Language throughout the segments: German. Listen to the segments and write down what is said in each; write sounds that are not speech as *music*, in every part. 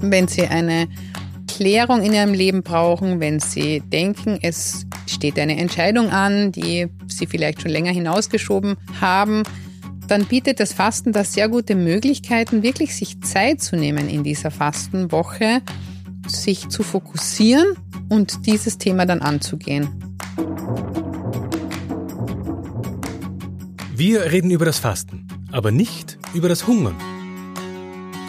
wenn Sie eine Klärung in Ihrem Leben brauchen, wenn Sie denken, es steht eine Entscheidung an, die Sie vielleicht schon länger hinausgeschoben haben, dann bietet das Fasten da sehr gute Möglichkeiten, wirklich sich Zeit zu nehmen in dieser Fastenwoche, sich zu fokussieren und dieses Thema dann anzugehen. Wir reden über das Fasten, aber nicht über das Hungern.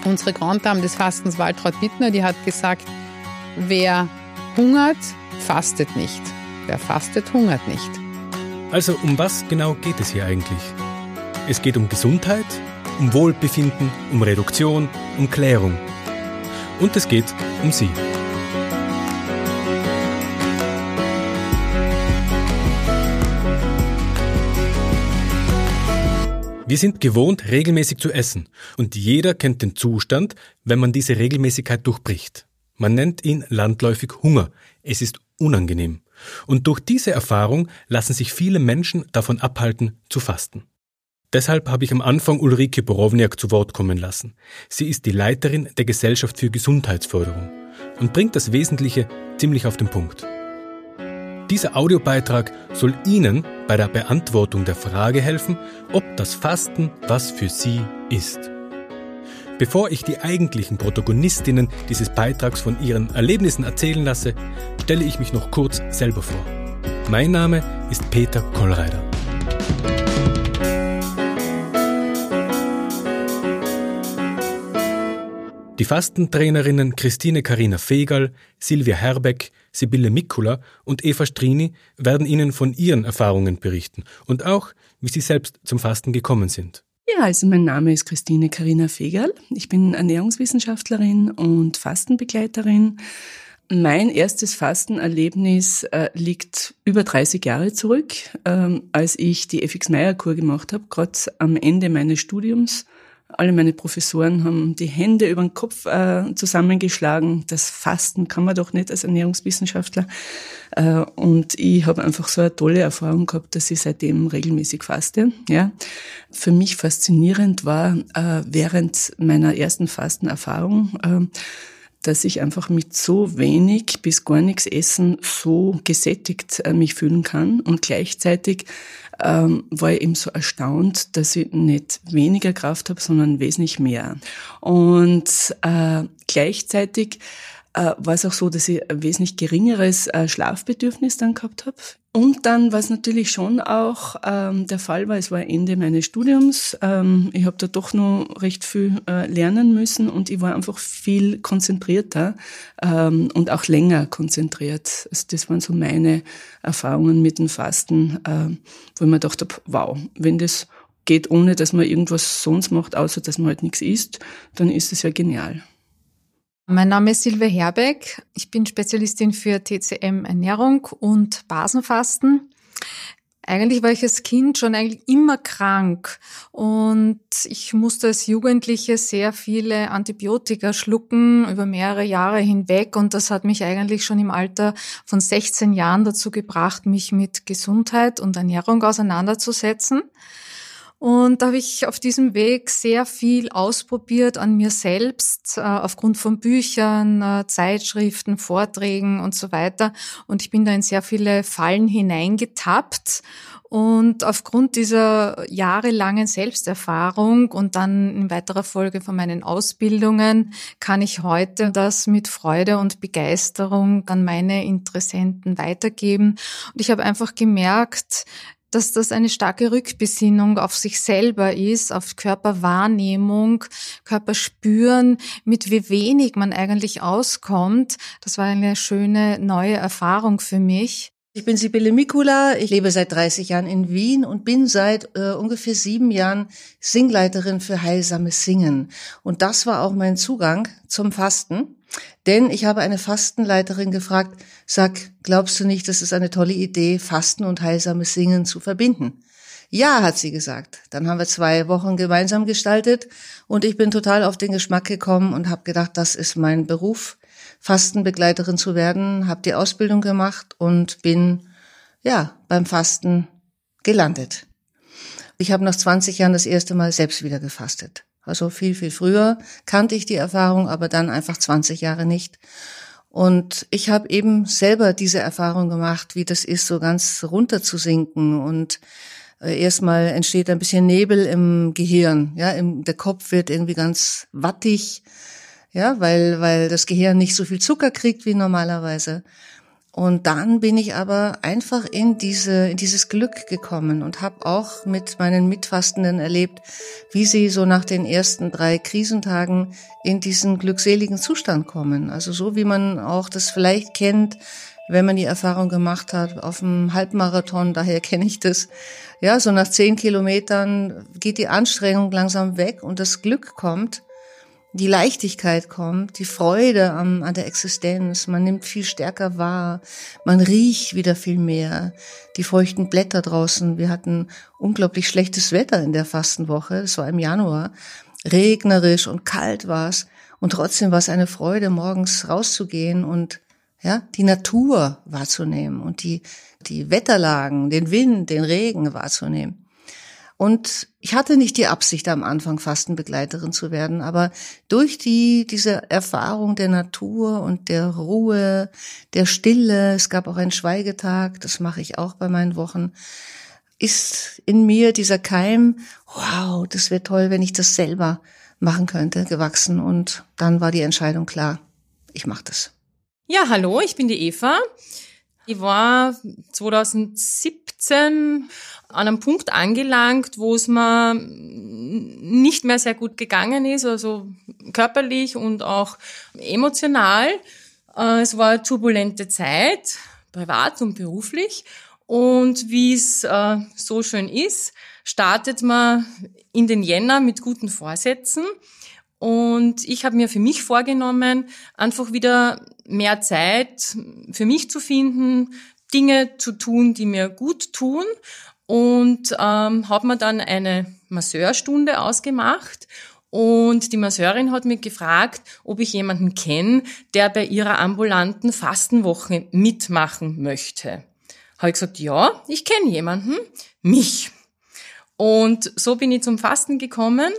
Unsere Grandam des Fastens, Waltraud Bittner, die hat gesagt, wer hungert, fastet nicht. Wer fastet, hungert nicht. Also um was genau geht es hier eigentlich? Es geht um Gesundheit, um Wohlbefinden, um Reduktion, um Klärung. Und es geht um Sie. Wir sind gewohnt, regelmäßig zu essen, und jeder kennt den Zustand, wenn man diese Regelmäßigkeit durchbricht. Man nennt ihn landläufig Hunger. Es ist unangenehm. Und durch diese Erfahrung lassen sich viele Menschen davon abhalten, zu fasten. Deshalb habe ich am Anfang Ulrike Borowniak zu Wort kommen lassen. Sie ist die Leiterin der Gesellschaft für Gesundheitsförderung und bringt das Wesentliche ziemlich auf den Punkt. Dieser Audiobeitrag soll Ihnen bei der Beantwortung der Frage helfen, ob das Fasten was für Sie ist. Bevor ich die eigentlichen Protagonistinnen dieses Beitrags von ihren Erlebnissen erzählen lasse, stelle ich mich noch kurz selber vor. Mein Name ist Peter Kollreider. Die Fastentrainerinnen Christine Karina Fegal, Silvia Herbeck, Sibylle Mikula und Eva Strini werden Ihnen von ihren Erfahrungen berichten und auch, wie sie selbst zum Fasten gekommen sind. Ja, also mein Name ist Christine Karina Fegal. Ich bin Ernährungswissenschaftlerin und Fastenbegleiterin. Mein erstes Fastenerlebnis äh, liegt über 30 Jahre zurück, ähm, als ich die FX-Meyer-Kur gemacht habe, gerade am Ende meines Studiums alle meine Professoren haben die Hände über den Kopf äh, zusammengeschlagen. Das Fasten kann man doch nicht als Ernährungswissenschaftler. Äh, und ich habe einfach so eine tolle Erfahrung gehabt, dass ich seitdem regelmäßig faste. Ja, für mich faszinierend war äh, während meiner ersten Fastenerfahrung. Dass ich einfach mit so wenig bis gar nichts essen so gesättigt äh, mich fühlen kann und gleichzeitig ähm, war ich eben so erstaunt, dass ich nicht weniger Kraft habe, sondern wesentlich mehr. Und äh, gleichzeitig äh, war es auch so, dass ich ein wesentlich geringeres äh, Schlafbedürfnis dann gehabt habe. Und dann, was natürlich schon auch ähm, der Fall war, es war Ende meines Studiums. Ähm, ich habe da doch noch recht viel äh, lernen müssen und ich war einfach viel konzentrierter ähm, und auch länger konzentriert. Also das waren so meine Erfahrungen mit dem Fasten, äh, wo ich mir gedacht habe, wow, wenn das geht, ohne dass man irgendwas sonst macht, außer dass man halt nichts isst, dann ist es ja genial. Mein Name ist Silvia Herbeck. Ich bin Spezialistin für TCM Ernährung und Basenfasten. Eigentlich war ich als Kind schon eigentlich immer krank und ich musste als Jugendliche sehr viele Antibiotika schlucken über mehrere Jahre hinweg und das hat mich eigentlich schon im Alter von 16 Jahren dazu gebracht, mich mit Gesundheit und Ernährung auseinanderzusetzen. Und da habe ich auf diesem Weg sehr viel ausprobiert an mir selbst, äh, aufgrund von Büchern, äh, Zeitschriften, Vorträgen und so weiter. Und ich bin da in sehr viele Fallen hineingetappt. Und aufgrund dieser jahrelangen Selbsterfahrung und dann in weiterer Folge von meinen Ausbildungen kann ich heute das mit Freude und Begeisterung an meine Interessenten weitergeben. Und ich habe einfach gemerkt, dass das eine starke Rückbesinnung auf sich selber ist, auf Körperwahrnehmung, Körperspüren, mit wie wenig man eigentlich auskommt. Das war eine schöne neue Erfahrung für mich. Ich bin Sibylle Mikula, ich lebe seit 30 Jahren in Wien und bin seit äh, ungefähr sieben Jahren Singleiterin für heilsames Singen. Und das war auch mein Zugang zum Fasten. Denn ich habe eine Fastenleiterin gefragt, sag, glaubst du nicht, das ist eine tolle Idee, Fasten und heilsames Singen zu verbinden? Ja, hat sie gesagt. Dann haben wir zwei Wochen gemeinsam gestaltet und ich bin total auf den Geschmack gekommen und habe gedacht, das ist mein Beruf, Fastenbegleiterin zu werden, habe die Ausbildung gemacht und bin ja beim Fasten gelandet. Ich habe nach 20 Jahren das erste Mal selbst wieder gefastet. Also viel, viel früher kannte ich die Erfahrung, aber dann einfach 20 Jahre nicht. Und ich habe eben selber diese Erfahrung gemacht, wie das ist, so ganz runter zu sinken und äh, erstmal entsteht ein bisschen Nebel im Gehirn, ja, im, der Kopf wird irgendwie ganz wattig, ja, weil, weil das Gehirn nicht so viel Zucker kriegt wie normalerweise. Und dann bin ich aber einfach in diese in dieses Glück gekommen und habe auch mit meinen Mitfastenden erlebt, wie sie so nach den ersten drei Krisentagen in diesen glückseligen Zustand kommen. Also so wie man auch das vielleicht kennt, wenn man die Erfahrung gemacht hat auf dem Halbmarathon. *laughs* Daher kenne ich das. Ja, so nach zehn Kilometern geht die Anstrengung langsam weg und das Glück kommt die Leichtigkeit kommt, die Freude an, an der Existenz, man nimmt viel stärker wahr, man riecht wieder viel mehr, die feuchten Blätter draußen. Wir hatten unglaublich schlechtes Wetter in der Fastenwoche, es war im Januar, regnerisch und kalt war es und trotzdem war es eine Freude, morgens rauszugehen und ja, die Natur wahrzunehmen und die, die Wetterlagen, den Wind, den Regen wahrzunehmen. Und ich hatte nicht die Absicht, am Anfang Fastenbegleiterin zu werden, aber durch die, diese Erfahrung der Natur und der Ruhe, der Stille, es gab auch einen Schweigetag, das mache ich auch bei meinen Wochen, ist in mir dieser Keim, wow, das wäre toll, wenn ich das selber machen könnte, gewachsen. Und dann war die Entscheidung klar, ich mache das. Ja, hallo, ich bin die Eva. Ich war 2017 an einem Punkt angelangt, wo es mir nicht mehr sehr gut gegangen ist, also körperlich und auch emotional. Äh, es war eine turbulente Zeit, privat und beruflich. Und wie es äh, so schön ist, startet man in den Jänner mit guten Vorsätzen. Und ich habe mir für mich vorgenommen, einfach wieder mehr Zeit für mich zu finden, Dinge zu tun, die mir gut tun und ähm, habe mir dann eine Masseurstunde ausgemacht und die Masseurin hat mich gefragt, ob ich jemanden kenne, der bei ihrer ambulanten Fastenwoche mitmachen möchte. Habe ich gesagt, ja, ich kenne jemanden, mich. Und so bin ich zum Fasten gekommen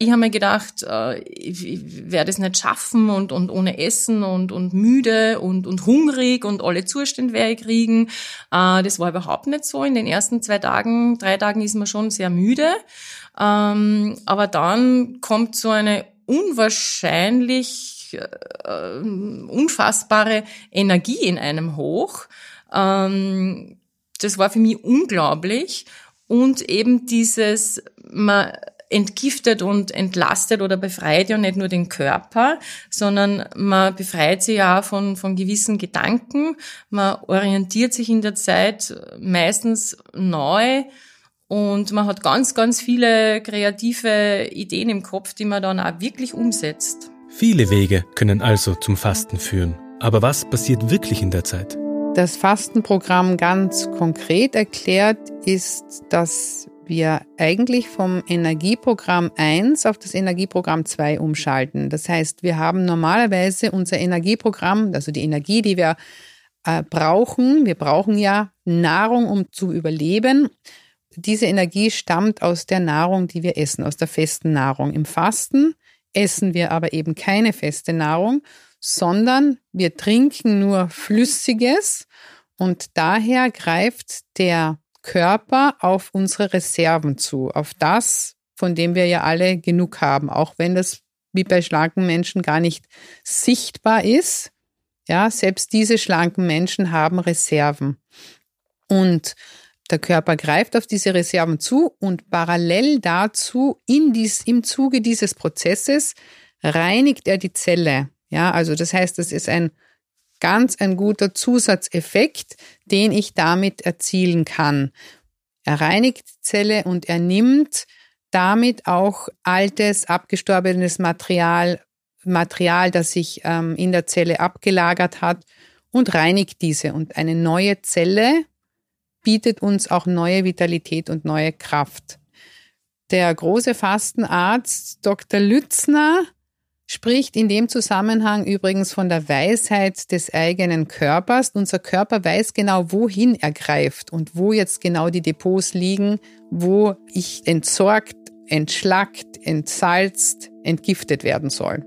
ich habe mir gedacht, äh, ich werde es nicht schaffen und, und ohne Essen und, und müde und, und hungrig und alle Zustände werde ich kriegen. Äh, das war überhaupt nicht so. In den ersten zwei Tagen, drei Tagen ist man schon sehr müde. Ähm, aber dann kommt so eine unwahrscheinlich äh, unfassbare Energie in einem hoch. Ähm, das war für mich unglaublich. Und eben dieses, man entgiftet und entlastet oder befreit ja nicht nur den Körper, sondern man befreit sich ja von, von gewissen Gedanken. Man orientiert sich in der Zeit meistens neu und man hat ganz, ganz viele kreative Ideen im Kopf, die man dann auch wirklich umsetzt. Viele Wege können also zum Fasten führen. Aber was passiert wirklich in der Zeit? Das Fastenprogramm ganz konkret erklärt ist, dass wir eigentlich vom Energieprogramm 1 auf das Energieprogramm 2 umschalten. Das heißt, wir haben normalerweise unser Energieprogramm, also die Energie, die wir äh, brauchen. Wir brauchen ja Nahrung, um zu überleben. Diese Energie stammt aus der Nahrung, die wir essen, aus der festen Nahrung. Im Fasten essen wir aber eben keine feste Nahrung, sondern wir trinken nur Flüssiges und daher greift der Körper auf unsere Reserven zu, auf das, von dem wir ja alle genug haben, auch wenn das wie bei schlanken Menschen gar nicht sichtbar ist. Ja, selbst diese schlanken Menschen haben Reserven. Und der Körper greift auf diese Reserven zu und parallel dazu in dies, im Zuge dieses Prozesses reinigt er die Zelle. Ja, also das heißt, das ist ein ganz ein guter Zusatzeffekt, den ich damit erzielen kann. Er reinigt die Zelle und er nimmt damit auch altes, abgestorbenes Material, Material, das sich ähm, in der Zelle abgelagert hat und reinigt diese. Und eine neue Zelle bietet uns auch neue Vitalität und neue Kraft. Der große Fastenarzt Dr. Lützner spricht in dem Zusammenhang übrigens von der Weisheit des eigenen Körpers. Unser Körper weiß genau, wohin er greift und wo jetzt genau die Depots liegen, wo ich entsorgt, entschlackt, entsalzt, entgiftet werden soll.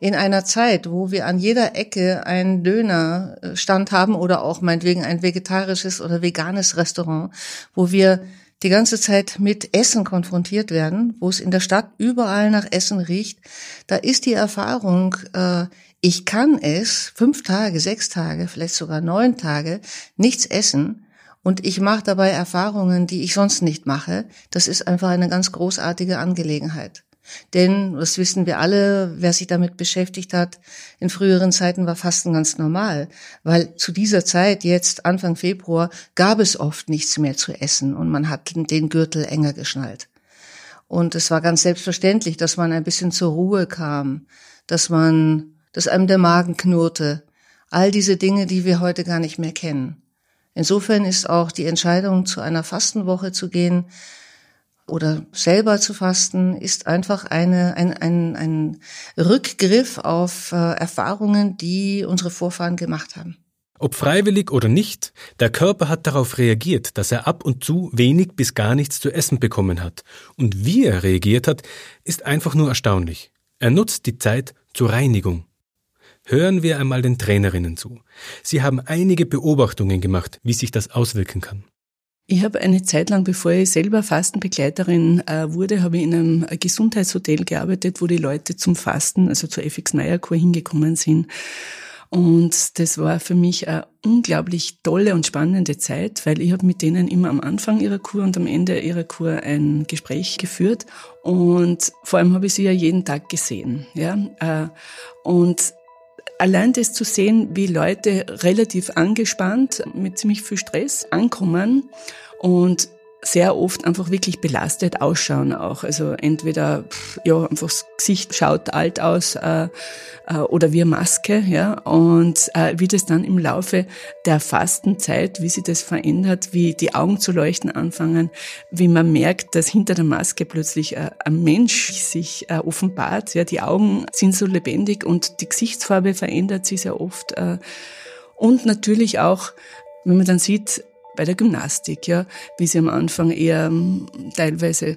In einer Zeit, wo wir an jeder Ecke einen Dönerstand haben oder auch meinetwegen ein vegetarisches oder veganes Restaurant, wo wir die ganze Zeit mit Essen konfrontiert werden, wo es in der Stadt überall nach Essen riecht, da ist die Erfahrung, äh, ich kann es fünf Tage, sechs Tage, vielleicht sogar neun Tage nichts essen und ich mache dabei Erfahrungen, die ich sonst nicht mache. Das ist einfach eine ganz großartige Angelegenheit. Denn, das wissen wir alle, wer sich damit beschäftigt hat, in früheren Zeiten war Fasten ganz normal, weil zu dieser Zeit, jetzt Anfang Februar, gab es oft nichts mehr zu essen und man hat den Gürtel enger geschnallt. Und es war ganz selbstverständlich, dass man ein bisschen zur Ruhe kam, dass man, dass einem der Magen knurrte. All diese Dinge, die wir heute gar nicht mehr kennen. Insofern ist auch die Entscheidung, zu einer Fastenwoche zu gehen, oder selber zu fasten ist einfach eine, ein, ein, ein Rückgriff auf äh, Erfahrungen, die unsere Vorfahren gemacht haben. Ob freiwillig oder nicht, der Körper hat darauf reagiert, dass er ab und zu wenig bis gar nichts zu essen bekommen hat. Und wie er reagiert hat, ist einfach nur erstaunlich. Er nutzt die Zeit zur Reinigung. Hören wir einmal den Trainerinnen zu. Sie haben einige Beobachtungen gemacht, wie sich das auswirken kann. Ich habe eine Zeit lang, bevor ich selber Fastenbegleiterin äh, wurde, habe ich in einem Gesundheitshotel gearbeitet, wo die Leute zum Fasten, also zur FX-Meyer-Kur hingekommen sind. Und das war für mich eine unglaublich tolle und spannende Zeit, weil ich habe mit denen immer am Anfang ihrer Kur und am Ende ihrer Kur ein Gespräch geführt. Und vor allem habe ich sie ja jeden Tag gesehen. Ja? Äh, und allein das zu sehen, wie Leute relativ angespannt mit ziemlich viel Stress ankommen und sehr oft einfach wirklich belastet ausschauen auch. Also entweder ja einfach das Gesicht schaut alt aus äh, äh, oder eine Maske, ja. Und äh, wie das dann im Laufe der Fastenzeit, wie sich das verändert, wie die Augen zu leuchten anfangen, wie man merkt, dass hinter der Maske plötzlich äh, ein Mensch sich äh, offenbart. Ja, die Augen sind so lebendig und die Gesichtsfarbe verändert sich sehr oft. Äh, und natürlich auch, wenn man dann sieht, bei der Gymnastik, ja, wie sie am Anfang eher ähm, teilweise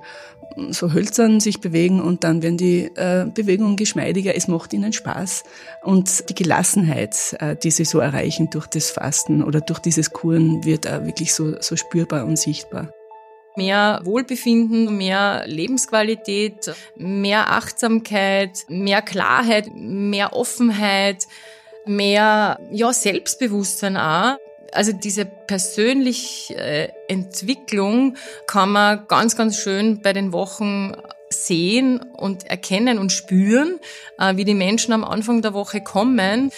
so hölzern sich bewegen und dann werden die äh, Bewegungen geschmeidiger. Es macht ihnen Spaß und die Gelassenheit, äh, die sie so erreichen durch das Fasten oder durch dieses Kuren, wird auch wirklich so, so spürbar und sichtbar. Mehr Wohlbefinden, mehr Lebensqualität, mehr Achtsamkeit, mehr Klarheit, mehr Offenheit, mehr ja, Selbstbewusstsein auch. Also diese persönliche äh, Entwicklung kann man ganz, ganz schön bei den Wochen sehen und erkennen und spüren, äh, wie die Menschen am Anfang der Woche kommen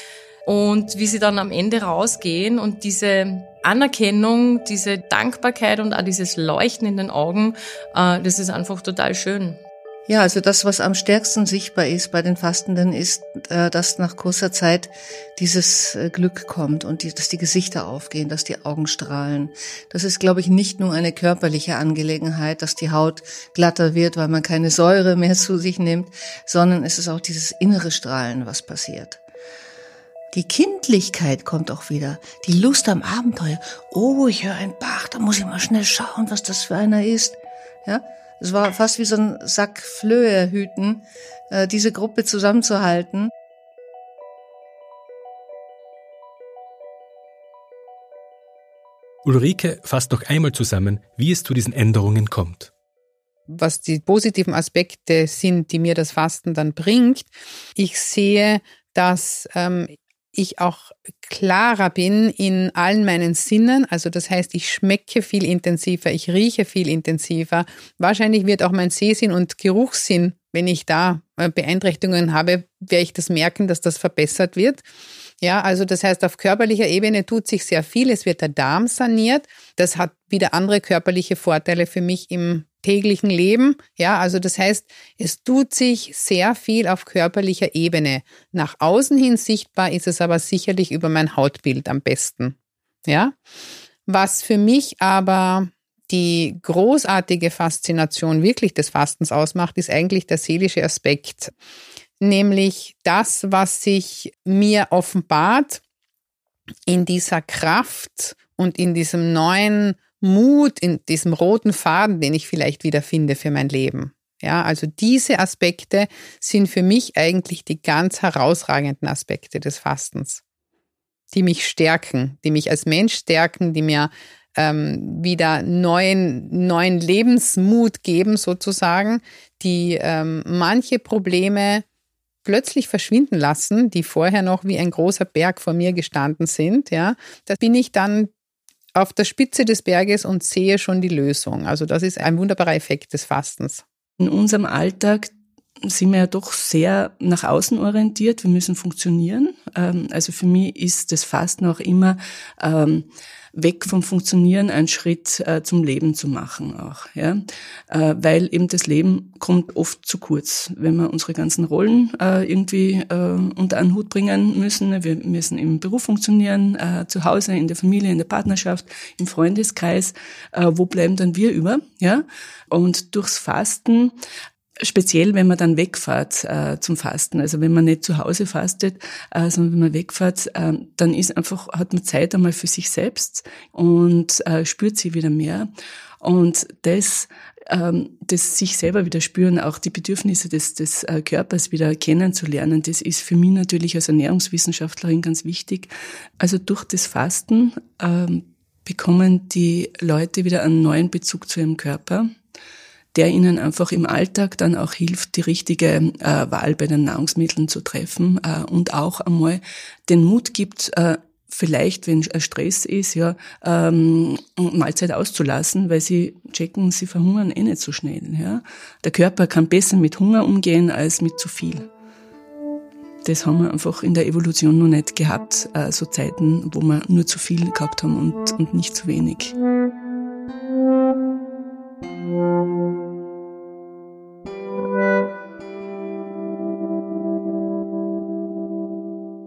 und wie sie dann am Ende rausgehen und diese Anerkennung, diese Dankbarkeit und auch dieses Leuchten in den Augen, äh, das ist einfach total schön. Ja, also das, was am stärksten sichtbar ist bei den Fastenden, ist, äh, dass nach kurzer Zeit dieses äh, Glück kommt und die, dass die Gesichter aufgehen, dass die Augen strahlen. Das ist, glaube ich, nicht nur eine körperliche Angelegenheit, dass die Haut glatter wird, weil man keine Säure mehr *laughs* zu sich nimmt, sondern es ist auch dieses innere Strahlen, was passiert. Die Kindlichkeit kommt auch wieder, die Lust am Abenteuer. Oh, ich höre ein Bach, da muss ich mal schnell schauen, was das für einer ist. Ja, es war fast wie so ein Sack Flöhe hüten, äh, diese Gruppe zusammenzuhalten. Ulrike fasst noch einmal zusammen, wie es zu diesen Änderungen kommt. Was die positiven Aspekte sind, die mir das Fasten dann bringt. Ich sehe, dass ähm, ich auch klarer bin in allen meinen Sinnen. Also das heißt, ich schmecke viel intensiver, ich rieche viel intensiver. Wahrscheinlich wird auch mein Sehsinn und Geruchssinn, wenn ich da äh, Beeinträchtigungen habe, werde ich das merken, dass das verbessert wird. Ja, also das heißt, auf körperlicher Ebene tut sich sehr viel. Es wird der Darm saniert. Das hat wieder andere körperliche Vorteile für mich im täglichen Leben. Ja, also das heißt, es tut sich sehr viel auf körperlicher Ebene. Nach außen hin sichtbar ist es aber sicherlich über mein Hautbild am besten. Ja, was für mich aber die großartige Faszination wirklich des Fastens ausmacht, ist eigentlich der seelische Aspekt, nämlich das, was sich mir offenbart in dieser Kraft und in diesem neuen Mut, in diesem roten Faden, den ich vielleicht wiederfinde für mein Leben. Ja, also diese Aspekte sind für mich eigentlich die ganz herausragenden Aspekte des Fastens, die mich stärken, die mich als Mensch stärken, die mir ähm, wieder neuen, neuen Lebensmut geben sozusagen, die ähm, manche Probleme plötzlich verschwinden lassen, die vorher noch wie ein großer Berg vor mir gestanden sind. Ja, da bin ich dann auf der Spitze des Berges und sehe schon die Lösung. Also das ist ein wunderbarer Effekt des Fastens. In unserem Alltag sind wir ja doch sehr nach außen orientiert. Wir müssen funktionieren. Ähm, also für mich ist das Fasten auch immer ähm, weg vom Funktionieren einen Schritt äh, zum Leben zu machen auch, ja, äh, weil eben das Leben kommt oft zu kurz, wenn wir unsere ganzen Rollen äh, irgendwie äh, unter einen Hut bringen müssen. Wir müssen im Beruf funktionieren, äh, zu Hause, in der Familie, in der Partnerschaft, im Freundeskreis. Äh, wo bleiben dann wir über, ja? Und durchs Fasten Speziell, wenn man dann wegfährt äh, zum Fasten, also wenn man nicht zu Hause fastet, äh, sondern wenn man wegfährt, äh, dann ist einfach hat man Zeit einmal für sich selbst und äh, spürt sie wieder mehr. Und das, ähm, das sich selber wieder spüren, auch die Bedürfnisse des, des äh, Körpers wieder kennenzulernen, das ist für mich natürlich als Ernährungswissenschaftlerin ganz wichtig. Also durch das Fasten ähm, bekommen die Leute wieder einen neuen Bezug zu ihrem Körper der ihnen einfach im Alltag dann auch hilft, die richtige äh, Wahl bei den Nahrungsmitteln zu treffen äh, und auch einmal den Mut gibt, äh, vielleicht, wenn Stress ist, ja, ähm, Mahlzeit auszulassen, weil sie checken, sie verhungern eh nicht so schnell. Ja. Der Körper kann besser mit Hunger umgehen als mit zu viel. Das haben wir einfach in der Evolution noch nicht gehabt, äh, so Zeiten, wo wir nur zu viel gehabt haben und, und nicht zu wenig.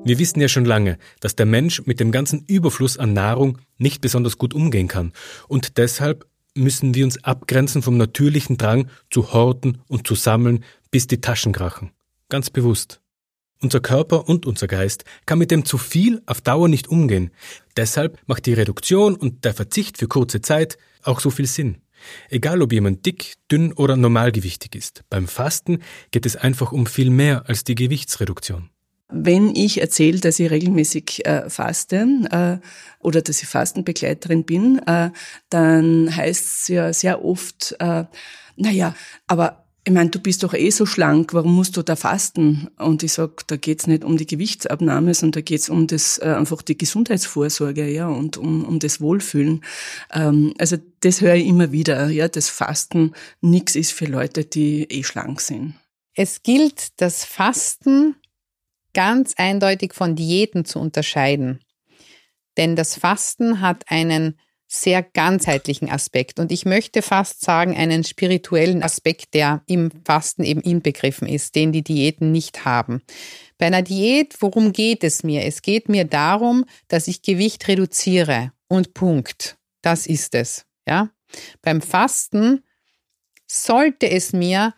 Wir wissen ja schon lange, dass der Mensch mit dem ganzen Überfluss an Nahrung nicht besonders gut umgehen kann. Und deshalb müssen wir uns abgrenzen vom natürlichen Drang zu horten und zu sammeln, bis die Taschen krachen. Ganz bewusst. Unser Körper und unser Geist kann mit dem zu viel auf Dauer nicht umgehen. Deshalb macht die Reduktion und der Verzicht für kurze Zeit auch so viel Sinn. Egal ob jemand dick, dünn oder normalgewichtig ist, beim Fasten geht es einfach um viel mehr als die Gewichtsreduktion. Wenn ich erzähle, dass ich regelmäßig äh, faste äh, oder dass ich Fastenbegleiterin bin, äh, dann heißt es ja sehr oft, äh, naja, aber ich meine, du bist doch eh so schlank, warum musst du da fasten? Und ich sag, da geht's nicht um die Gewichtsabnahme, sondern da geht's um das äh, einfach die Gesundheitsvorsorge, ja, und um, um das Wohlfühlen. Ähm, also das höre ich immer wieder, ja, das Fasten nix ist für Leute, die eh schlank sind. Es gilt das Fasten ganz eindeutig von Diäten zu unterscheiden. Denn das Fasten hat einen sehr ganzheitlichen Aspekt und ich möchte fast sagen einen spirituellen Aspekt, der im Fasten eben inbegriffen ist, den die Diäten nicht haben. Bei einer Diät, worum geht es mir? Es geht mir darum, dass ich Gewicht reduziere und Punkt. Das ist es, ja? Beim Fasten sollte es mir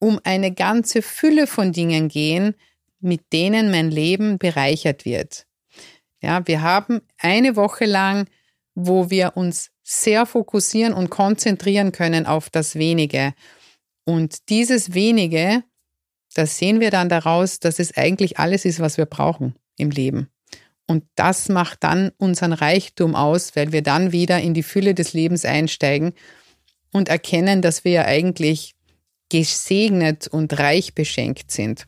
um eine ganze Fülle von Dingen gehen, mit denen mein Leben bereichert wird. Ja, wir haben eine Woche lang, wo wir uns sehr fokussieren und konzentrieren können auf das Wenige. Und dieses Wenige, das sehen wir dann daraus, dass es eigentlich alles ist, was wir brauchen im Leben. Und das macht dann unseren Reichtum aus, weil wir dann wieder in die Fülle des Lebens einsteigen und erkennen, dass wir ja eigentlich gesegnet und reich beschenkt sind.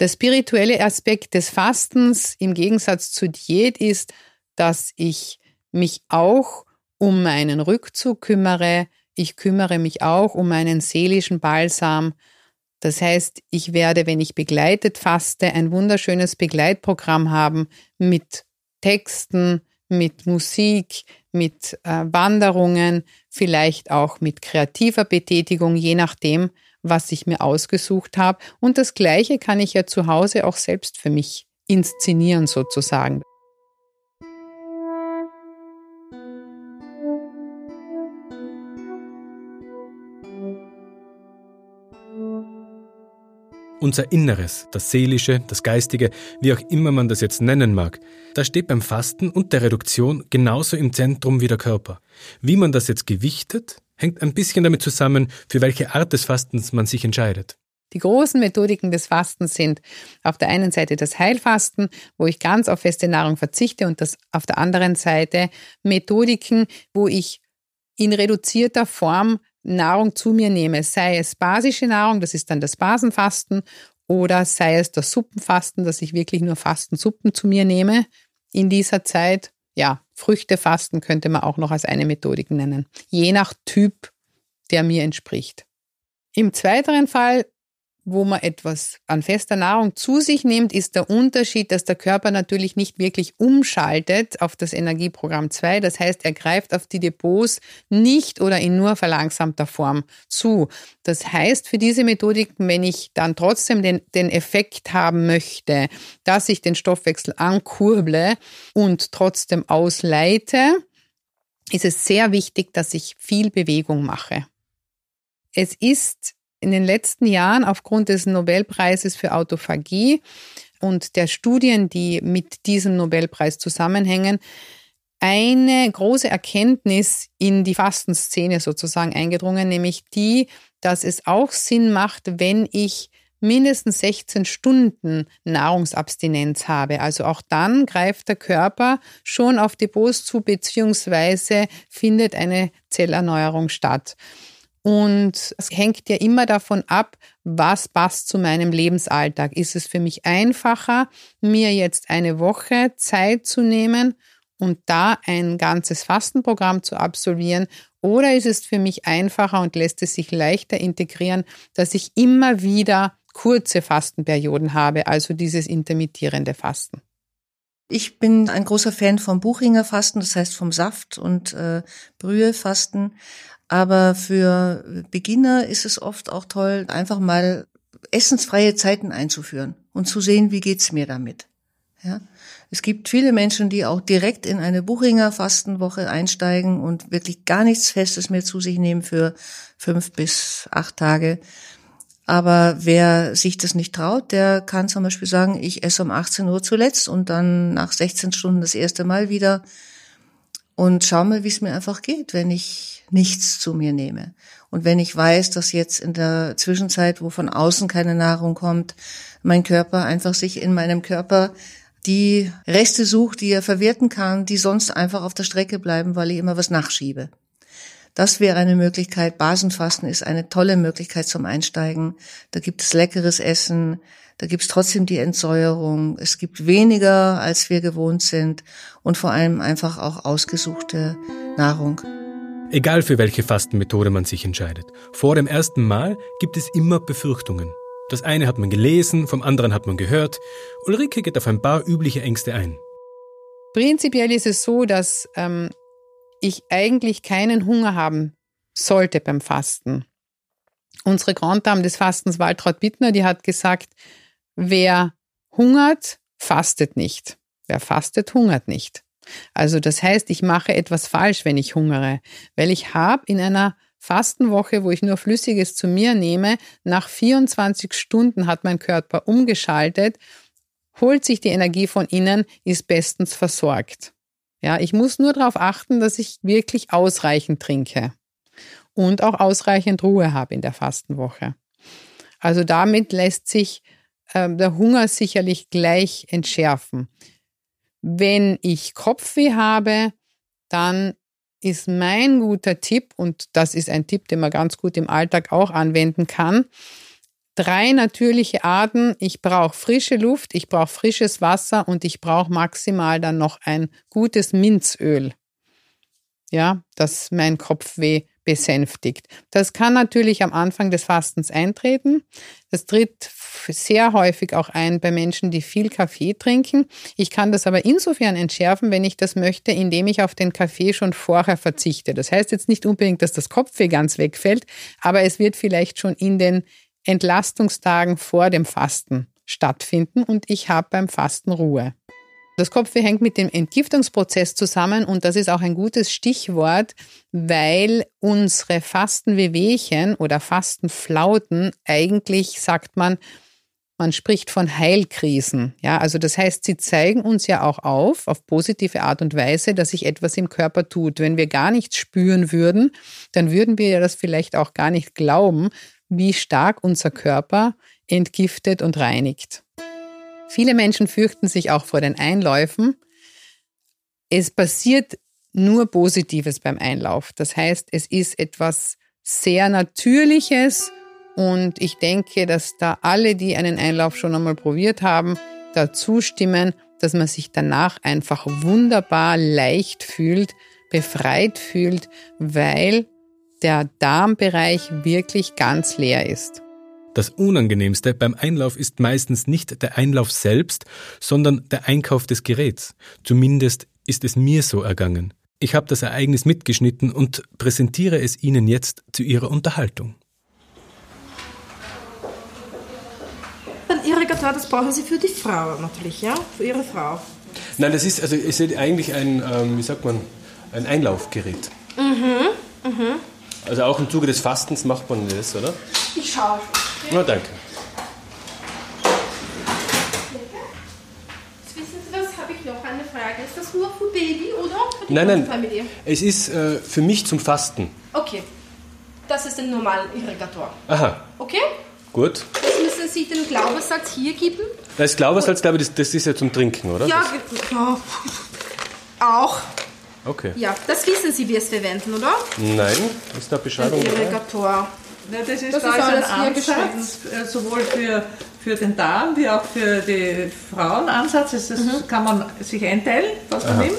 Der spirituelle Aspekt des Fastens im Gegensatz zur Diät ist, dass ich mich auch um meinen Rückzug kümmere. Ich kümmere mich auch um meinen seelischen Balsam. Das heißt, ich werde, wenn ich begleitet faste, ein wunderschönes Begleitprogramm haben mit Texten, mit Musik, mit äh, Wanderungen, vielleicht auch mit kreativer Betätigung, je nachdem, was ich mir ausgesucht habe. Und das Gleiche kann ich ja zu Hause auch selbst für mich inszenieren sozusagen. Unser Inneres, das Seelische, das Geistige, wie auch immer man das jetzt nennen mag, das steht beim Fasten und der Reduktion genauso im Zentrum wie der Körper. Wie man das jetzt gewichtet, hängt ein bisschen damit zusammen, für welche Art des Fastens man sich entscheidet. Die großen Methodiken des Fastens sind auf der einen Seite das Heilfasten, wo ich ganz auf feste Nahrung verzichte und das auf der anderen Seite Methodiken, wo ich in reduzierter Form Nahrung zu mir nehme, sei es basische Nahrung, das ist dann das Basenfasten, oder sei es das Suppenfasten, dass ich wirklich nur Fastensuppen zu mir nehme in dieser Zeit. Ja, Früchtefasten könnte man auch noch als eine Methodik nennen, je nach Typ, der mir entspricht. Im zweiteren Fall wo man etwas an fester Nahrung zu sich nimmt, ist der Unterschied, dass der Körper natürlich nicht wirklich umschaltet auf das Energieprogramm 2. Das heißt, er greift auf die Depots nicht oder in nur verlangsamter Form zu. Das heißt, für diese Methodiken, wenn ich dann trotzdem den, den Effekt haben möchte, dass ich den Stoffwechsel ankurble und trotzdem ausleite, ist es sehr wichtig, dass ich viel Bewegung mache. Es ist in den letzten Jahren aufgrund des Nobelpreises für Autophagie und der Studien, die mit diesem Nobelpreis zusammenhängen, eine große Erkenntnis in die Fastenszene sozusagen eingedrungen, nämlich die, dass es auch Sinn macht, wenn ich mindestens 16 Stunden Nahrungsabstinenz habe. Also auch dann greift der Körper schon auf Depots zu, beziehungsweise findet eine Zellerneuerung statt. Und es hängt ja immer davon ab, was passt zu meinem Lebensalltag. Ist es für mich einfacher, mir jetzt eine Woche Zeit zu nehmen und da ein ganzes Fastenprogramm zu absolvieren? Oder ist es für mich einfacher und lässt es sich leichter integrieren, dass ich immer wieder kurze Fastenperioden habe, also dieses intermittierende Fasten? Ich bin ein großer Fan vom Buchinger Fasten, das heißt vom Saft und äh, Brühefasten. Aber für Beginner ist es oft auch toll, einfach mal essensfreie Zeiten einzuführen und zu sehen, wie geht's mir damit. Ja? Es gibt viele Menschen, die auch direkt in eine Buchinger Fastenwoche einsteigen und wirklich gar nichts Festes mehr zu sich nehmen für fünf bis acht Tage. Aber wer sich das nicht traut, der kann zum Beispiel sagen, ich esse um 18 Uhr zuletzt und dann nach 16 Stunden das erste Mal wieder und schau mal, wie es mir einfach geht, wenn ich nichts zu mir nehme. Und wenn ich weiß, dass jetzt in der Zwischenzeit, wo von außen keine Nahrung kommt, mein Körper einfach sich in meinem Körper die Reste sucht, die er verwerten kann, die sonst einfach auf der Strecke bleiben, weil ich immer was nachschiebe. Das wäre eine Möglichkeit. Basenfasten ist eine tolle Möglichkeit zum Einsteigen. Da gibt es leckeres Essen. Da gibt es trotzdem die Entsäuerung. Es gibt weniger, als wir gewohnt sind. Und vor allem einfach auch ausgesuchte Nahrung. Egal für welche Fastenmethode man sich entscheidet. Vor dem ersten Mal gibt es immer Befürchtungen. Das eine hat man gelesen, vom anderen hat man gehört. Ulrike geht auf ein paar übliche Ängste ein. Prinzipiell ist es so, dass ähm, ich eigentlich keinen Hunger haben sollte beim Fasten. Unsere Grand Dame des Fastens, Waltraud Bittner, die hat gesagt, wer hungert, fastet nicht. Wer fastet, hungert nicht. Also das heißt, ich mache etwas falsch, wenn ich hungere, weil ich habe in einer Fastenwoche, wo ich nur Flüssiges zu mir nehme, nach 24 Stunden hat mein Körper umgeschaltet, holt sich die Energie von innen, ist bestens versorgt. Ja, ich muss nur darauf achten, dass ich wirklich ausreichend trinke und auch ausreichend Ruhe habe in der Fastenwoche. Also damit lässt sich äh, der Hunger sicherlich gleich entschärfen. Wenn ich Kopfweh habe, dann ist mein guter Tipp, und das ist ein Tipp, den man ganz gut im Alltag auch anwenden kann, drei natürliche Arten. Ich brauche frische Luft, ich brauche frisches Wasser und ich brauche maximal dann noch ein gutes Minzöl. Ja, das mein Kopfweh besänftigt. Das kann natürlich am Anfang des Fastens eintreten. Das tritt sehr häufig auch ein bei Menschen, die viel Kaffee trinken. Ich kann das aber insofern entschärfen, wenn ich das möchte, indem ich auf den Kaffee schon vorher verzichte. Das heißt jetzt nicht unbedingt, dass das Kopfweh ganz wegfällt, aber es wird vielleicht schon in den Entlastungstagen vor dem Fasten stattfinden und ich habe beim Fasten Ruhe. Das Kopfweh hängt mit dem Entgiftungsprozess zusammen und das ist auch ein gutes Stichwort, weil unsere Fastenwehwehchen oder Fastenflauten eigentlich, sagt man, Man spricht von Heilkrisen. Ja, also das heißt, sie zeigen uns ja auch auf, auf positive Art und Weise, dass sich etwas im Körper tut. Wenn wir gar nichts spüren würden, dann würden wir ja das vielleicht auch gar nicht glauben, wie stark unser Körper entgiftet und reinigt. Viele Menschen fürchten sich auch vor den Einläufen. Es passiert nur Positives beim Einlauf. Das heißt, es ist etwas sehr Natürliches und ich denke, dass da alle, die einen Einlauf schon einmal probiert haben, dazu stimmen, dass man sich danach einfach wunderbar leicht fühlt, befreit fühlt, weil der Darmbereich wirklich ganz leer ist. Das Unangenehmste beim Einlauf ist meistens nicht der Einlauf selbst, sondern der Einkauf des Geräts. Zumindest ist es mir so ergangen. Ich habe das Ereignis mitgeschnitten und präsentiere es Ihnen jetzt zu Ihrer Unterhaltung. Ein Irrigator, das brauchen Sie für die Frau natürlich, ja? Für Ihre Frau. Nein, das ist, also ist eigentlich ein, ähm, wie sagt man, ein Einlaufgerät. Mhm, mhm. Also auch im Zuge des Fastens macht man das, oder? Ich schaue. Na, danke. Wissen Sie was, habe ich noch eine Frage. Ist das nur für Baby oder für die Nein, nein, Familie? es ist äh, für mich zum Fasten. Okay. Das ist ein normaler Irrigator. Aha, Okay? gut. Jetzt müssen Sie den Glaubenssatz hier geben. Das Glaubensalz, glaube ich, das, das ist ja zum Trinken, oder? Ja, Das, ge- ja. Auch. okay. Ja, das wissen Sie, wie es verwenden, oder? Nein, ist da Beschreibung dabei? Irrigator. Ja, das ist, Das da ist alles ein Ansatz, sowohl für, für den Darm wie auch für die Frauenansatz. Das, das Mhm. kann man sich einteilen, was man nimmt.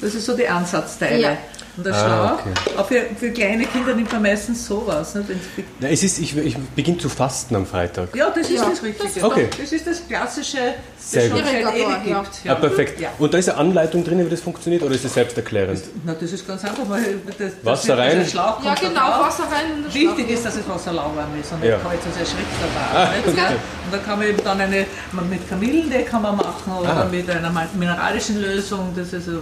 Das ist so die Ansatzteile. Ja. Und der Ah, Schlauch. okay. Auch für, für kleine Kinder nimmt man meistens sowas. Na, es ist, ich, ich beginne zu fasten am Freitag. Ja, das ist Ja, das Richtige. das ist Okay. Das ist das klassische, Sehr das gut. schon seit ewig ja. gibt. Ah, perfekt. Ja. Und da ist eine Anleitung drin, wie das funktioniert, oder ist es selbsterklärend? Na, das ist ganz einfach. Weil das, Wasser das, rein? Der Schlauch Ja, genau. Wasser rein und das Wichtig ist, dass das Wasser lauwarm ist und Ja. sonst erschrickt der Darm. Ah, okay. Und da kann man eben dann eine, mit Kamillentee kann man machen oder Ah. mit einer mineralischen Lösung, das ist äh,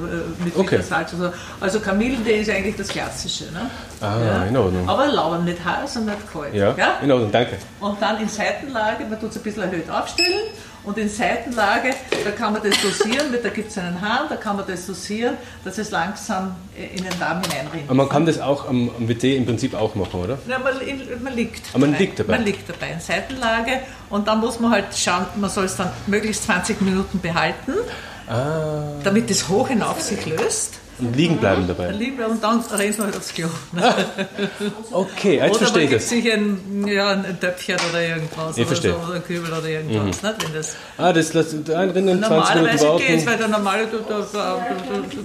mit Okay. Bittersalz. Also, also Kamillentee ist eigentlich das Klassische. Ne? Ah, in Ordnung. Aber lauwarm, nicht heiß und nicht kalt. Ja, in Ordnung, danke. Und dann in Seitenlage, man tut es ein bisschen erhöht aufstellen und in Seitenlage, da kann man das dosieren, mit, da gibt es einen Hahn, da kann man das dosieren, dass es langsam äh, in den Darm hineinrinnt. Aber man kann das auch am, am WC im Prinzip auch machen, oder? Ja, man, man liegt Aber man liegt dabei. Man liegt dabei in Seitenlage und dann muss man halt schauen, man soll es dann möglichst 20 Minuten behalten, Ah, damit es hoch hinauf sich löst. Und liegen bleiben dabei. Dann *laughs* liegen wir und dann rennt man halt aufs Klo. *laughs* Okay, jetzt oder verstehe man ich gibt das. sich ein, ja, ein Töpfchen oder irgendwas. Ich oder, verstehe. so, oder ein Kübel oder irgendwas. Nicht, wenn das Ah, das lässt einrinnen, 20 Minuten Normalerweise geht es, warten. weil der normale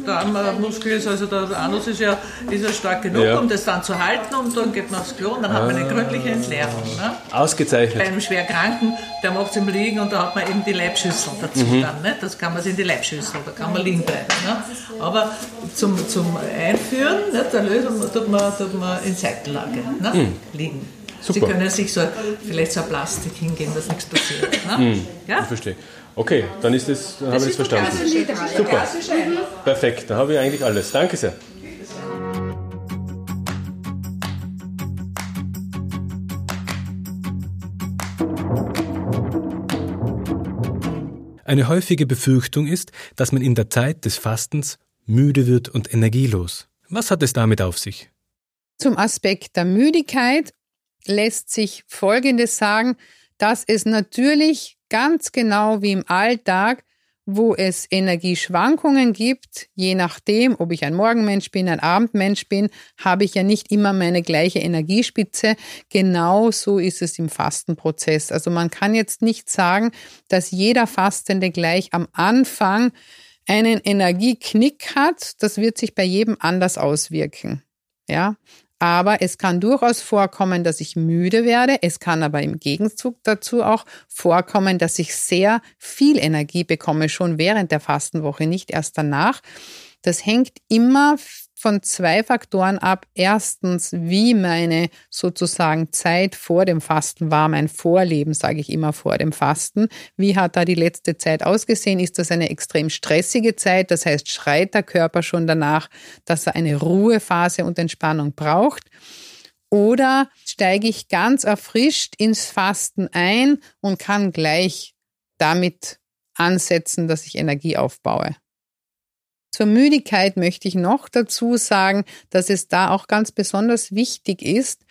Darmmuskel ist, also der, Anus ist ja, ist ja stark genug, Ja. um das dann zu halten und dann geht man aufs Klo und dann hat man eine gründliche Entleerung. Ne? Bei Ausgezeichnet. einem Schwerkranken, der macht es im Liegen und da hat man eben die Leibschüssel dazu dann. Ne? Das kann man sich in die Leibschüssel, da kann man liegen bleiben. Ne? Aber zum, zum Einführen ne, der Lösung tut man, tut man in Seitenlage ne? liegen. Sie Super. können sich so, vielleicht so ein Plastik hingeben, dass nichts passiert. Ne? Ja? Ich verstehe. Okay, dann ist das, dann habe ich das verstanden. Super. Einlauf. Perfekt, dann habe ich eigentlich alles. Danke sehr. Eine häufige Befürchtung ist, dass man in der Zeit des Fastens müde wird und energielos. Was hat es damit auf sich? Zum Aspekt der Müdigkeit lässt sich Folgendes sagen, dass es natürlich ganz genau wie im Alltag, wo es Energieschwankungen gibt, je nachdem, ob ich ein Morgenmensch bin, ein Abendmensch bin, habe ich ja nicht immer meine gleiche Energiespitze. Genau so ist es im Fastenprozess. Also man kann jetzt nicht sagen, dass jeder Fastende gleich am Anfang einen Energieknick hat. Das wird sich bei jedem anders auswirken. Ja, aber es kann durchaus vorkommen, dass ich müde werde. Es kann aber im Gegenzug dazu auch vorkommen, dass ich sehr viel Energie bekomme, schon während der Fastenwoche, nicht erst danach. Das hängt immer von zwei Faktoren ab. Erstens, wie meine sozusagen Zeit vor dem Fasten war, mein Vorleben, sage ich immer vor dem Fasten. Wie hat da die letzte Zeit ausgesehen? Ist das eine extrem stressige Zeit? Das heißt, schreit der Körper schon danach, dass er eine Ruhephase und Entspannung braucht? Oder steige ich ganz erfrischt ins Fasten ein und kann gleich damit ansetzen, dass ich Energie aufbaue. Zur Müdigkeit möchte ich noch dazu sagen, dass es da auch ganz besonders wichtig ist,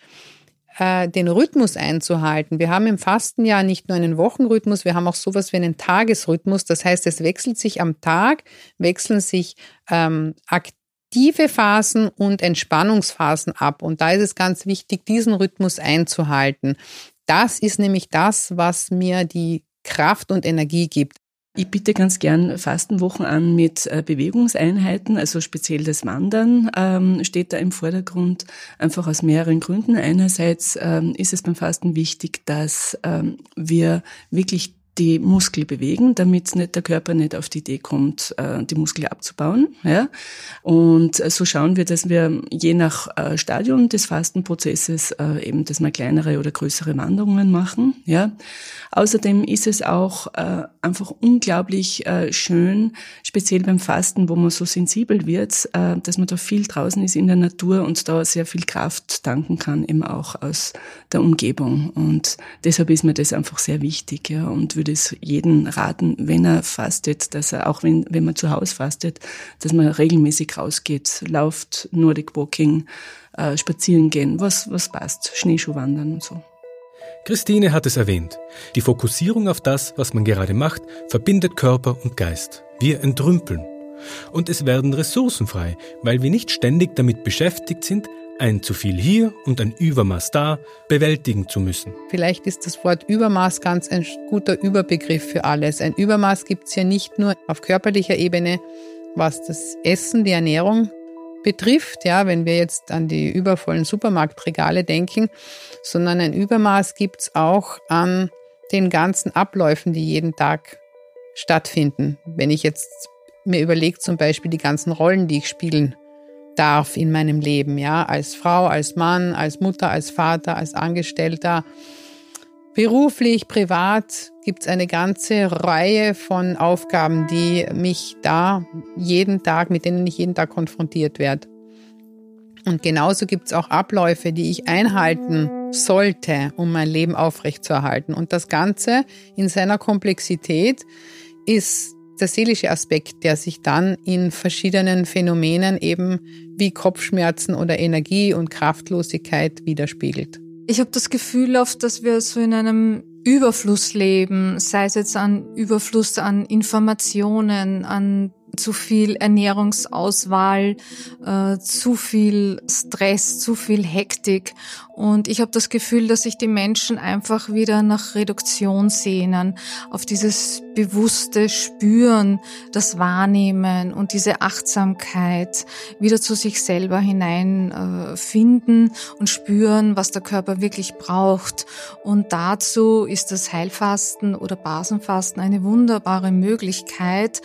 äh, den Rhythmus einzuhalten. Wir haben im Fasten ja nicht nur einen Wochenrhythmus, wir haben auch sowas wie einen Tagesrhythmus. Das heißt, es wechselt sich am Tag, wechseln sich ähm, aktive Phasen und Entspannungsphasen ab. Und da ist es ganz wichtig, diesen Rhythmus einzuhalten. Das ist nämlich das, was mir die Kraft und Energie gibt. Ich biete ganz gern Fastenwochen an mit äh, Bewegungseinheiten, also speziell das Wandern ähm, steht da im Vordergrund, einfach aus mehreren Gründen. Einerseits ähm, ist es beim Fasten wichtig, dass ähm, wir wirklich die Muskel bewegen, damit nicht der Körper nicht auf die Idee kommt, äh, die Muskel abzubauen. Ja? Und so schauen wir, dass wir je nach äh, Stadium des Fastenprozesses äh, eben, dass wir kleinere oder größere Wanderungen machen. Ja? Außerdem ist es auch einfach unglaublich schön, speziell beim Fasten, wo man so sensibel wird, dass man da viel draußen ist in der Natur und da sehr viel Kraft tanken kann, eben auch aus der Umgebung. Und deshalb ist mir das einfach sehr wichtig. Ja? Und würde es jeden raten, wenn er fastet, dass er, auch wenn, wenn man zu Hause fastet, dass man regelmäßig rausgeht, lauft, Nordic Walking, äh, spazieren gehen, was, was passt, Schneeschuhwandern und so. Christine hat es erwähnt. Die Fokussierung auf das, was man gerade macht, verbindet Körper und Geist. Wir entrümpeln. Und es werden Ressourcen frei, weil wir nicht ständig damit beschäftigt sind, ein zu viel hier und ein Übermaß da bewältigen zu müssen. Vielleicht ist das Wort Übermaß ganz ein guter Überbegriff für alles. Ein Übermaß gibt es ja nicht nur auf körperlicher Ebene, was das Essen, die Ernährung betrifft, ja, wenn wir jetzt an die übervollen Supermarktregale denken, sondern ein Übermaß gibt es auch an den ganzen Abläufen, die jeden Tag stattfinden. Wenn ich jetzt mir überlege, zum Beispiel die ganzen Rollen, die ich spielen darf in meinem Leben, ja, als Frau, als Mann, als Mutter, als Vater, als Angestellter. Beruflich, privat gibt es eine ganze Reihe von Aufgaben, die mich da jeden Tag, mit denen ich jeden Tag konfrontiert werde. Und genauso gibt es auch Abläufe, die ich einhalten sollte, um mein Leben aufrechtzuerhalten. Und das Ganze in seiner Komplexität ist der seelische Aspekt, der sich dann in verschiedenen Phänomenen eben wie Kopfschmerzen oder Energie und Kraftlosigkeit widerspiegelt. Ich habe das Gefühl oft, dass wir so in einem Überfluss leben, sei es jetzt an Überfluss an Informationen, an zu viel Ernährungsauswahl, äh, zu viel Stress, zu viel Hektik. Und ich habe das Gefühl, dass sich die Menschen einfach wieder nach Reduktion sehnen, auf dieses bewusste Spüren, das Wahrnehmen und diese Achtsamkeit wieder zu sich selber hineinfinden äh, und spüren, was der Körper wirklich braucht. Und dazu ist das Heilfasten oder Basenfasten eine wunderbare Möglichkeit,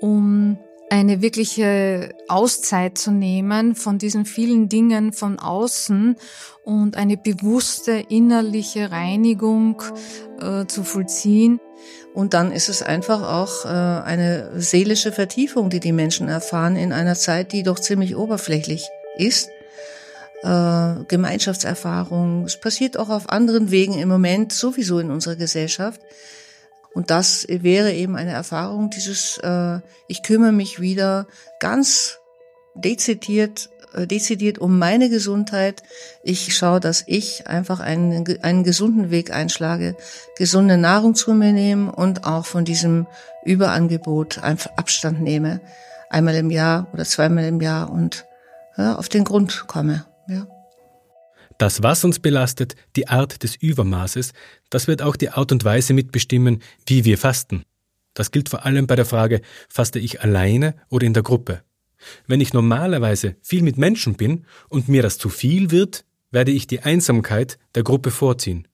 um eine wirkliche Auszeit zu nehmen von diesen vielen Dingen von außen und eine bewusste innerliche Reinigung äh, zu vollziehen. Und dann ist es einfach auch äh, eine seelische Vertiefung, die die Menschen erfahren in einer Zeit, die doch ziemlich oberflächlich ist. Äh, Gemeinschaftserfahrung. Es passiert auch auf anderen Wegen im Moment sowieso in unserer Gesellschaft. Und das wäre eben eine Erfahrung, dieses, äh, ich kümmere mich wieder ganz dezidiert, äh, dezidiert um meine Gesundheit. Ich schaue, dass ich einfach einen, einen gesunden Weg einschlage, gesunde Nahrung zu mir nehme und auch von diesem Überangebot einfach Abstand nehme. Einmal im Jahr oder zweimal im Jahr und ja, auf den Grund komme. Ja. Das, was uns belastet, die Art des Übermaßes, das wird auch die Art und Weise mitbestimmen, wie wir fasten. Das gilt vor allem bei der Frage, faste ich alleine oder in der Gruppe? Wenn ich normalerweise viel mit Menschen bin und mir das zu viel wird, werde ich die Einsamkeit der Gruppe vorziehen.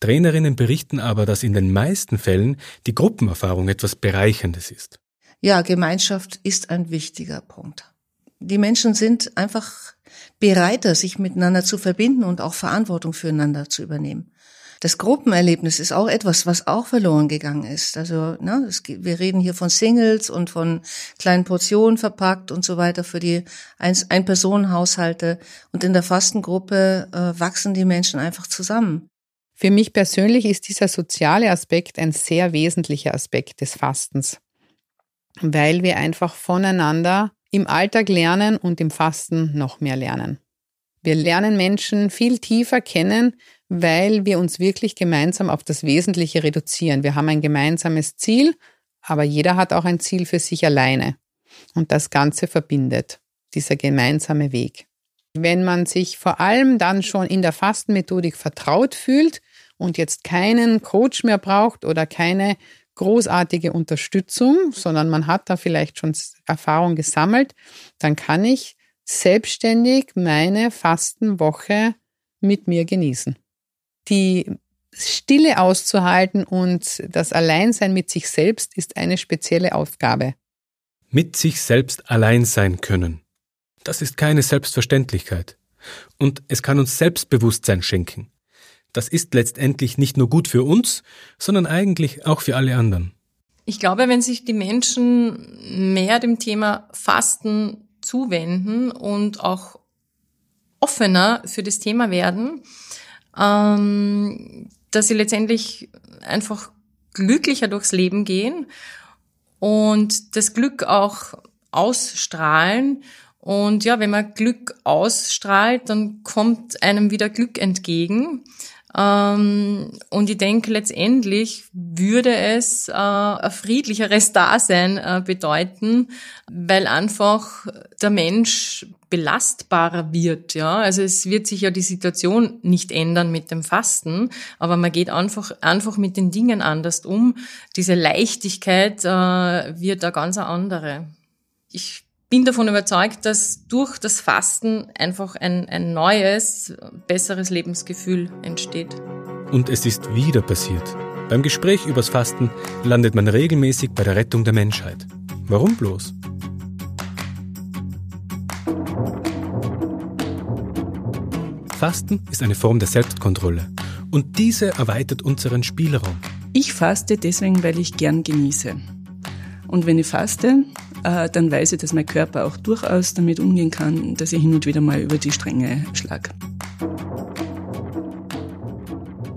Trainerinnen berichten aber, dass in den meisten Fällen die Gruppenerfahrung etwas Bereicherndes ist. Ja, Gemeinschaft ist ein wichtiger Punkt. Die Menschen sind einfach bereiter, sich miteinander zu verbinden und auch Verantwortung füreinander zu übernehmen. Das Gruppenerlebnis ist auch etwas, was auch verloren gegangen ist. Also ne, es, wir reden hier von Singles und von kleinen Portionen verpackt und so weiter für die Ein-Personen-Haushalte. Und in der Fastengruppe äh, wachsen die Menschen einfach zusammen. Für mich persönlich ist dieser soziale Aspekt ein sehr wesentlicher Aspekt des Fastens, weil wir einfach voneinander im Alltag lernen und im Fasten noch mehr lernen. Wir lernen Menschen viel tiefer kennen, weil wir uns wirklich gemeinsam auf das Wesentliche reduzieren. Wir haben ein gemeinsames Ziel, aber jeder hat auch ein Ziel für sich alleine. Und das Ganze verbindet, dieser gemeinsame Weg. Wenn man sich vor allem dann schon in der Fastenmethodik vertraut fühlt und jetzt keinen Coach mehr braucht oder keine großartige Unterstützung, sondern man hat da vielleicht schon Erfahrung gesammelt, dann kann ich selbstständig meine Fastenwoche mit mir genießen. Die Stille auszuhalten und das Alleinsein mit sich selbst ist eine spezielle Aufgabe. Mit sich selbst allein sein können. Das ist keine Selbstverständlichkeit. Und es kann uns Selbstbewusstsein schenken. Das ist letztendlich nicht nur gut für uns, sondern eigentlich auch für alle anderen. Ich glaube, wenn sich die Menschen mehr dem Thema Fasten zuwenden und auch offener für das Thema werden, ähm, dass sie letztendlich einfach glücklicher durchs Leben gehen und das Glück auch ausstrahlen. Und ja, wenn man Glück ausstrahlt, dann kommt einem wieder Glück entgegen. Ähm, und ich denke, letztendlich würde es äh, ein friedlicheres Dasein äh, bedeuten, weil einfach der Mensch belastbarer wird. Ja, also es wird sich ja die Situation nicht ändern mit dem Fasten, aber man geht einfach einfach mit den Dingen anders um. Diese Leichtigkeit äh, wird da ganz eine andere. Ich bin davon überzeugt, dass durch das Fasten einfach ein, ein neues, besseres Lebensgefühl entsteht. Und es ist wieder passiert. Beim Gespräch übers Fasten landet man regelmäßig bei der Rettung der Menschheit. Warum bloß? Fasten ist eine Form der Selbstkontrolle und diese erweitert unseren Spielraum. Ich faste deswegen, weil ich gern genieße. Und wenn ich faste, dann weiß ich, dass mein Körper auch durchaus damit umgehen kann, dass ich hin und wieder mal über die Stränge schlage.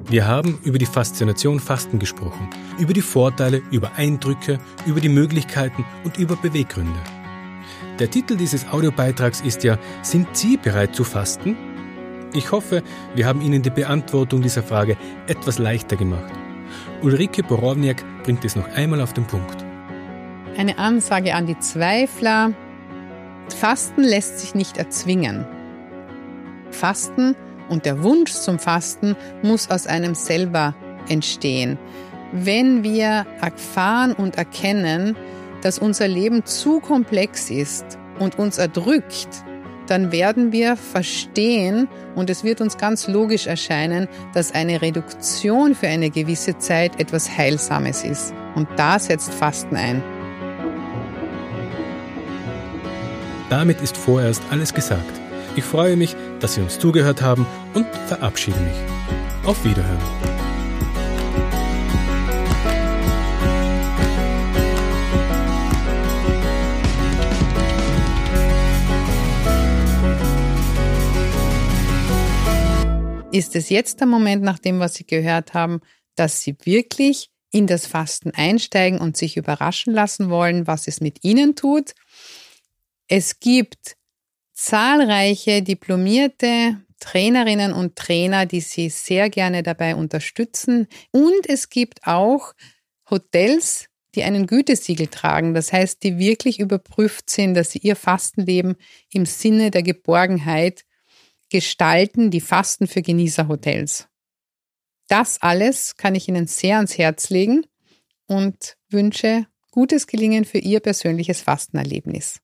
Wir haben über die Faszination Fasten gesprochen, über die Vorteile, über Eindrücke, über die Möglichkeiten und über Beweggründe. Der Titel dieses Audiobeitrags ist ja Sind Sie bereit zu fasten? Ich hoffe, wir haben Ihnen die Beantwortung dieser Frage etwas leichter gemacht. Ulrike Borowniak bringt es noch einmal auf den Punkt. Eine Ansage an die Zweifler. Fasten lässt sich nicht erzwingen. Fasten und der Wunsch zum Fasten muss aus einem selber entstehen. Wenn wir erfahren und erkennen, dass unser Leben zu komplex ist und uns erdrückt, dann werden wir verstehen und es wird uns ganz logisch erscheinen, dass eine Reduktion für eine gewisse Zeit etwas Heilsames ist. Und da setzt Fasten ein. Damit ist vorerst alles gesagt. Ich freue mich, dass Sie uns zugehört haben und verabschiede mich. Auf Wiederhören. Ist es jetzt der Moment, nach dem, was Sie gehört haben, dass Sie wirklich in das Fasten einsteigen und sich überraschen lassen wollen, was es mit Ihnen tut? Es gibt zahlreiche diplomierte Trainerinnen und Trainer, die Sie sehr gerne dabei unterstützen. Und es gibt auch Hotels, die einen Gütesiegel tragen. Das heißt, die wirklich überprüft sind, dass sie ihr Fastenleben im Sinne der Geborgenheit gestalten, die Fasten für Genießerhotels. Das alles kann ich Ihnen sehr ans Herz legen und wünsche gutes Gelingen für Ihr persönliches Fastenerlebnis.